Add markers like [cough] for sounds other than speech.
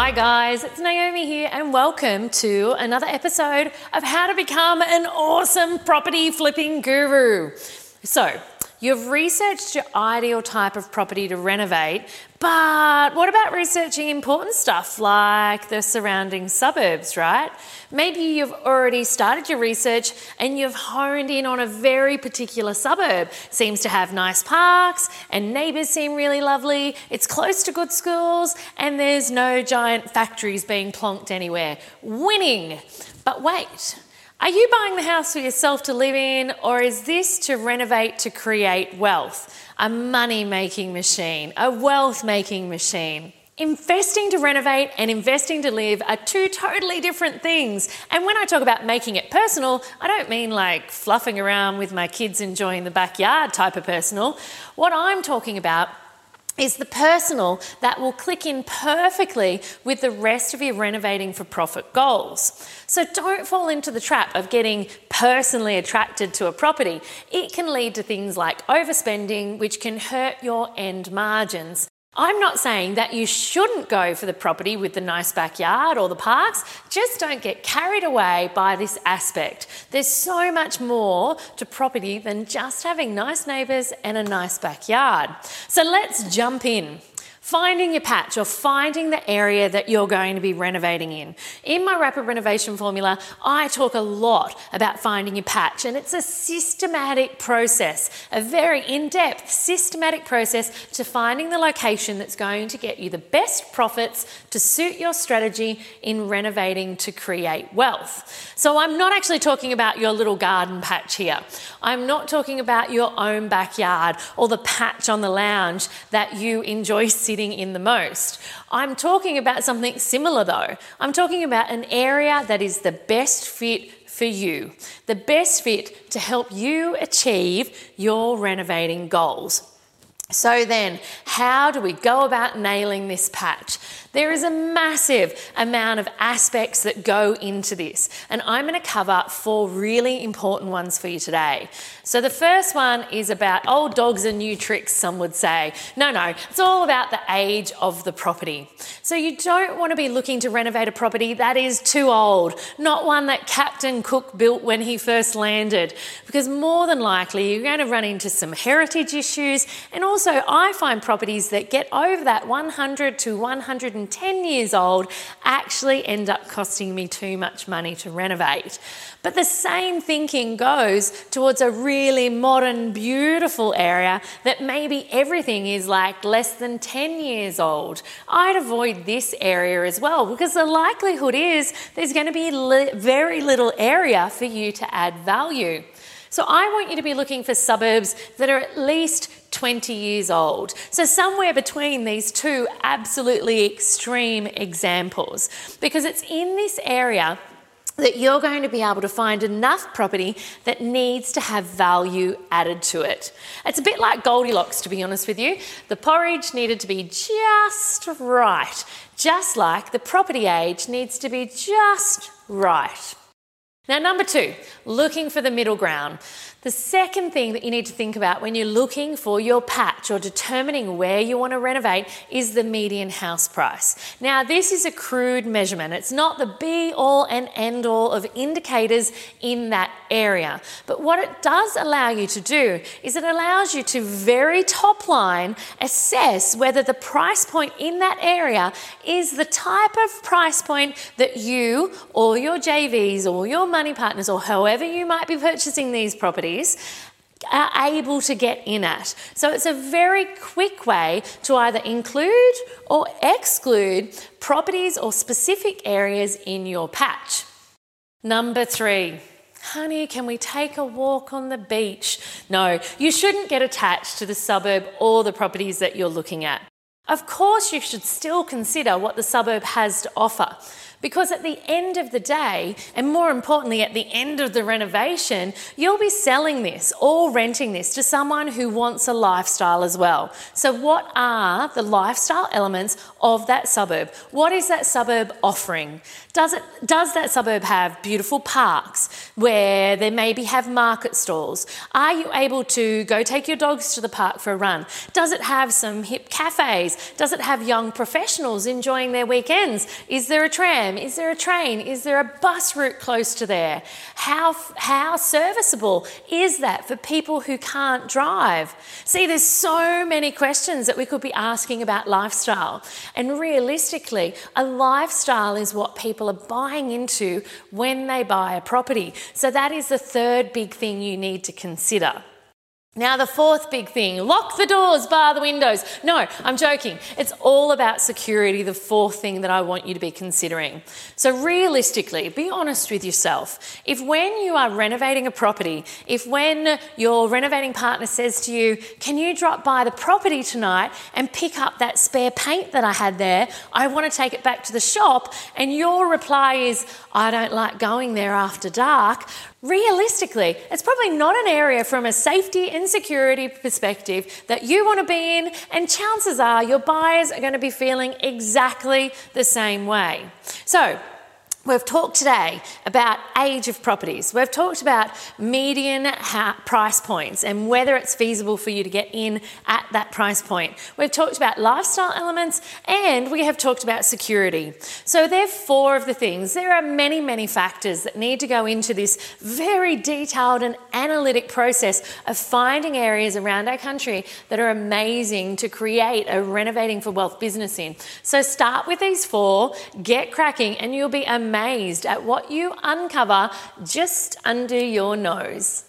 Hi, guys, it's Naomi here, and welcome to another episode of How to Become an Awesome Property Flipping Guru. So, You've researched your ideal type of property to renovate, but what about researching important stuff like the surrounding suburbs, right? Maybe you've already started your research and you've honed in on a very particular suburb. Seems to have nice parks and neighbours seem really lovely. It's close to good schools and there's no giant factories being plonked anywhere. Winning! But wait, are you buying the house for yourself to live in, or is this to renovate to create wealth? A money making machine, a wealth making machine. Investing to renovate and investing to live are two totally different things. And when I talk about making it personal, I don't mean like fluffing around with my kids enjoying the backyard type of personal. What I'm talking about is the personal that will click in perfectly with the rest of your renovating for profit goals. So don't fall into the trap of getting personally attracted to a property. It can lead to things like overspending, which can hurt your end margins. I'm not saying that you shouldn't go for the property with the nice backyard or the parks, just don't get carried away by this aspect. There's so much more to property than just having nice neighbours and a nice backyard. So let's jump in finding your patch or finding the area that you're going to be renovating in. In my rapid renovation formula, I talk a lot about finding your patch, and it's a systematic process, a very in depth, systematic process to finding the location that's going to get you the best profits to suit your strategy in renovating to create wealth. So, I'm not actually talking about your little garden patch here. I'm not talking about your own backyard or the patch on the lounge that you enjoy [laughs] sitting in the most. I'm talking about something similar though. I'm talking about an area that is the best fit for you, the best fit to help you achieve your renovating goals. So, then, how do we go about nailing this patch? There is a massive amount of aspects that go into this, and I'm going to cover four really important ones for you today. So, the first one is about old dogs and new tricks, some would say. No, no, it's all about the age of the property. So, you don't want to be looking to renovate a property that is too old, not one that Captain Cook built when he first landed, because more than likely you're going to run into some heritage issues. And also, I find properties that get over that 100 to 110 years old actually end up costing me too much money to renovate. But the same thinking goes towards a really modern, beautiful area that maybe everything is like less than 10 years old. I'd avoid this area as well because the likelihood is there's going to be li- very little area for you to add value. So I want you to be looking for suburbs that are at least 20 years old. So, somewhere between these two absolutely extreme examples, because it's in this area that you're going to be able to find enough property that needs to have value added to it. It's a bit like Goldilocks, to be honest with you. The porridge needed to be just right, just like the property age needs to be just right. Now, number two, looking for the middle ground. The second thing that you need to think about when you're looking for your patch or determining where you want to renovate is the median house price. Now, this is a crude measurement. It's not the be all and end all of indicators in that area. But what it does allow you to do is it allows you to very top line assess whether the price point in that area is the type of price point that you or your JVs or your money partners or however you might be purchasing these properties properties are able to get in at. So it's a very quick way to either include or exclude properties or specific areas in your patch. Number three. Honey, can we take a walk on the beach? No, you shouldn't get attached to the suburb or the properties that you're looking at. Of course, you should still consider what the suburb has to offer. Because at the end of the day, and more importantly, at the end of the renovation, you'll be selling this or renting this to someone who wants a lifestyle as well. So, what are the lifestyle elements of that suburb? What is that suburb offering? Does, it, does that suburb have beautiful parks where they maybe have market stalls? Are you able to go take your dogs to the park for a run? Does it have some hip cafes Does it have young professionals enjoying their weekends? Is there a tram? Is there a train? Is there a bus route close to there? How, how serviceable is that for people who can't drive? See, there's so many questions that we could be asking about lifestyle. And realistically, a lifestyle is what people are buying into when they buy a property. So that is the third big thing you need to consider. Now, the fourth big thing lock the doors, bar the windows. No, I'm joking. It's all about security, the fourth thing that I want you to be considering. So, realistically, be honest with yourself. If when you are renovating a property, if when your renovating partner says to you, Can you drop by the property tonight and pick up that spare paint that I had there? I want to take it back to the shop. And your reply is, I don't like going there after dark. Realistically, it's probably not an area from a safety and security perspective that you want to be in, and chances are your buyers are going to be feeling exactly the same way. So, We've talked today about age of properties. We've talked about median price points and whether it's feasible for you to get in at that price point. We've talked about lifestyle elements and we have talked about security. So, they're four of the things. There are many, many factors that need to go into this very detailed and analytic process of finding areas around our country that are amazing to create a renovating for wealth business in. So, start with these four, get cracking, and you'll be amazed amazed at what you uncover just under your nose.